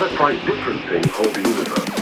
Others quite different thing, hold the universe.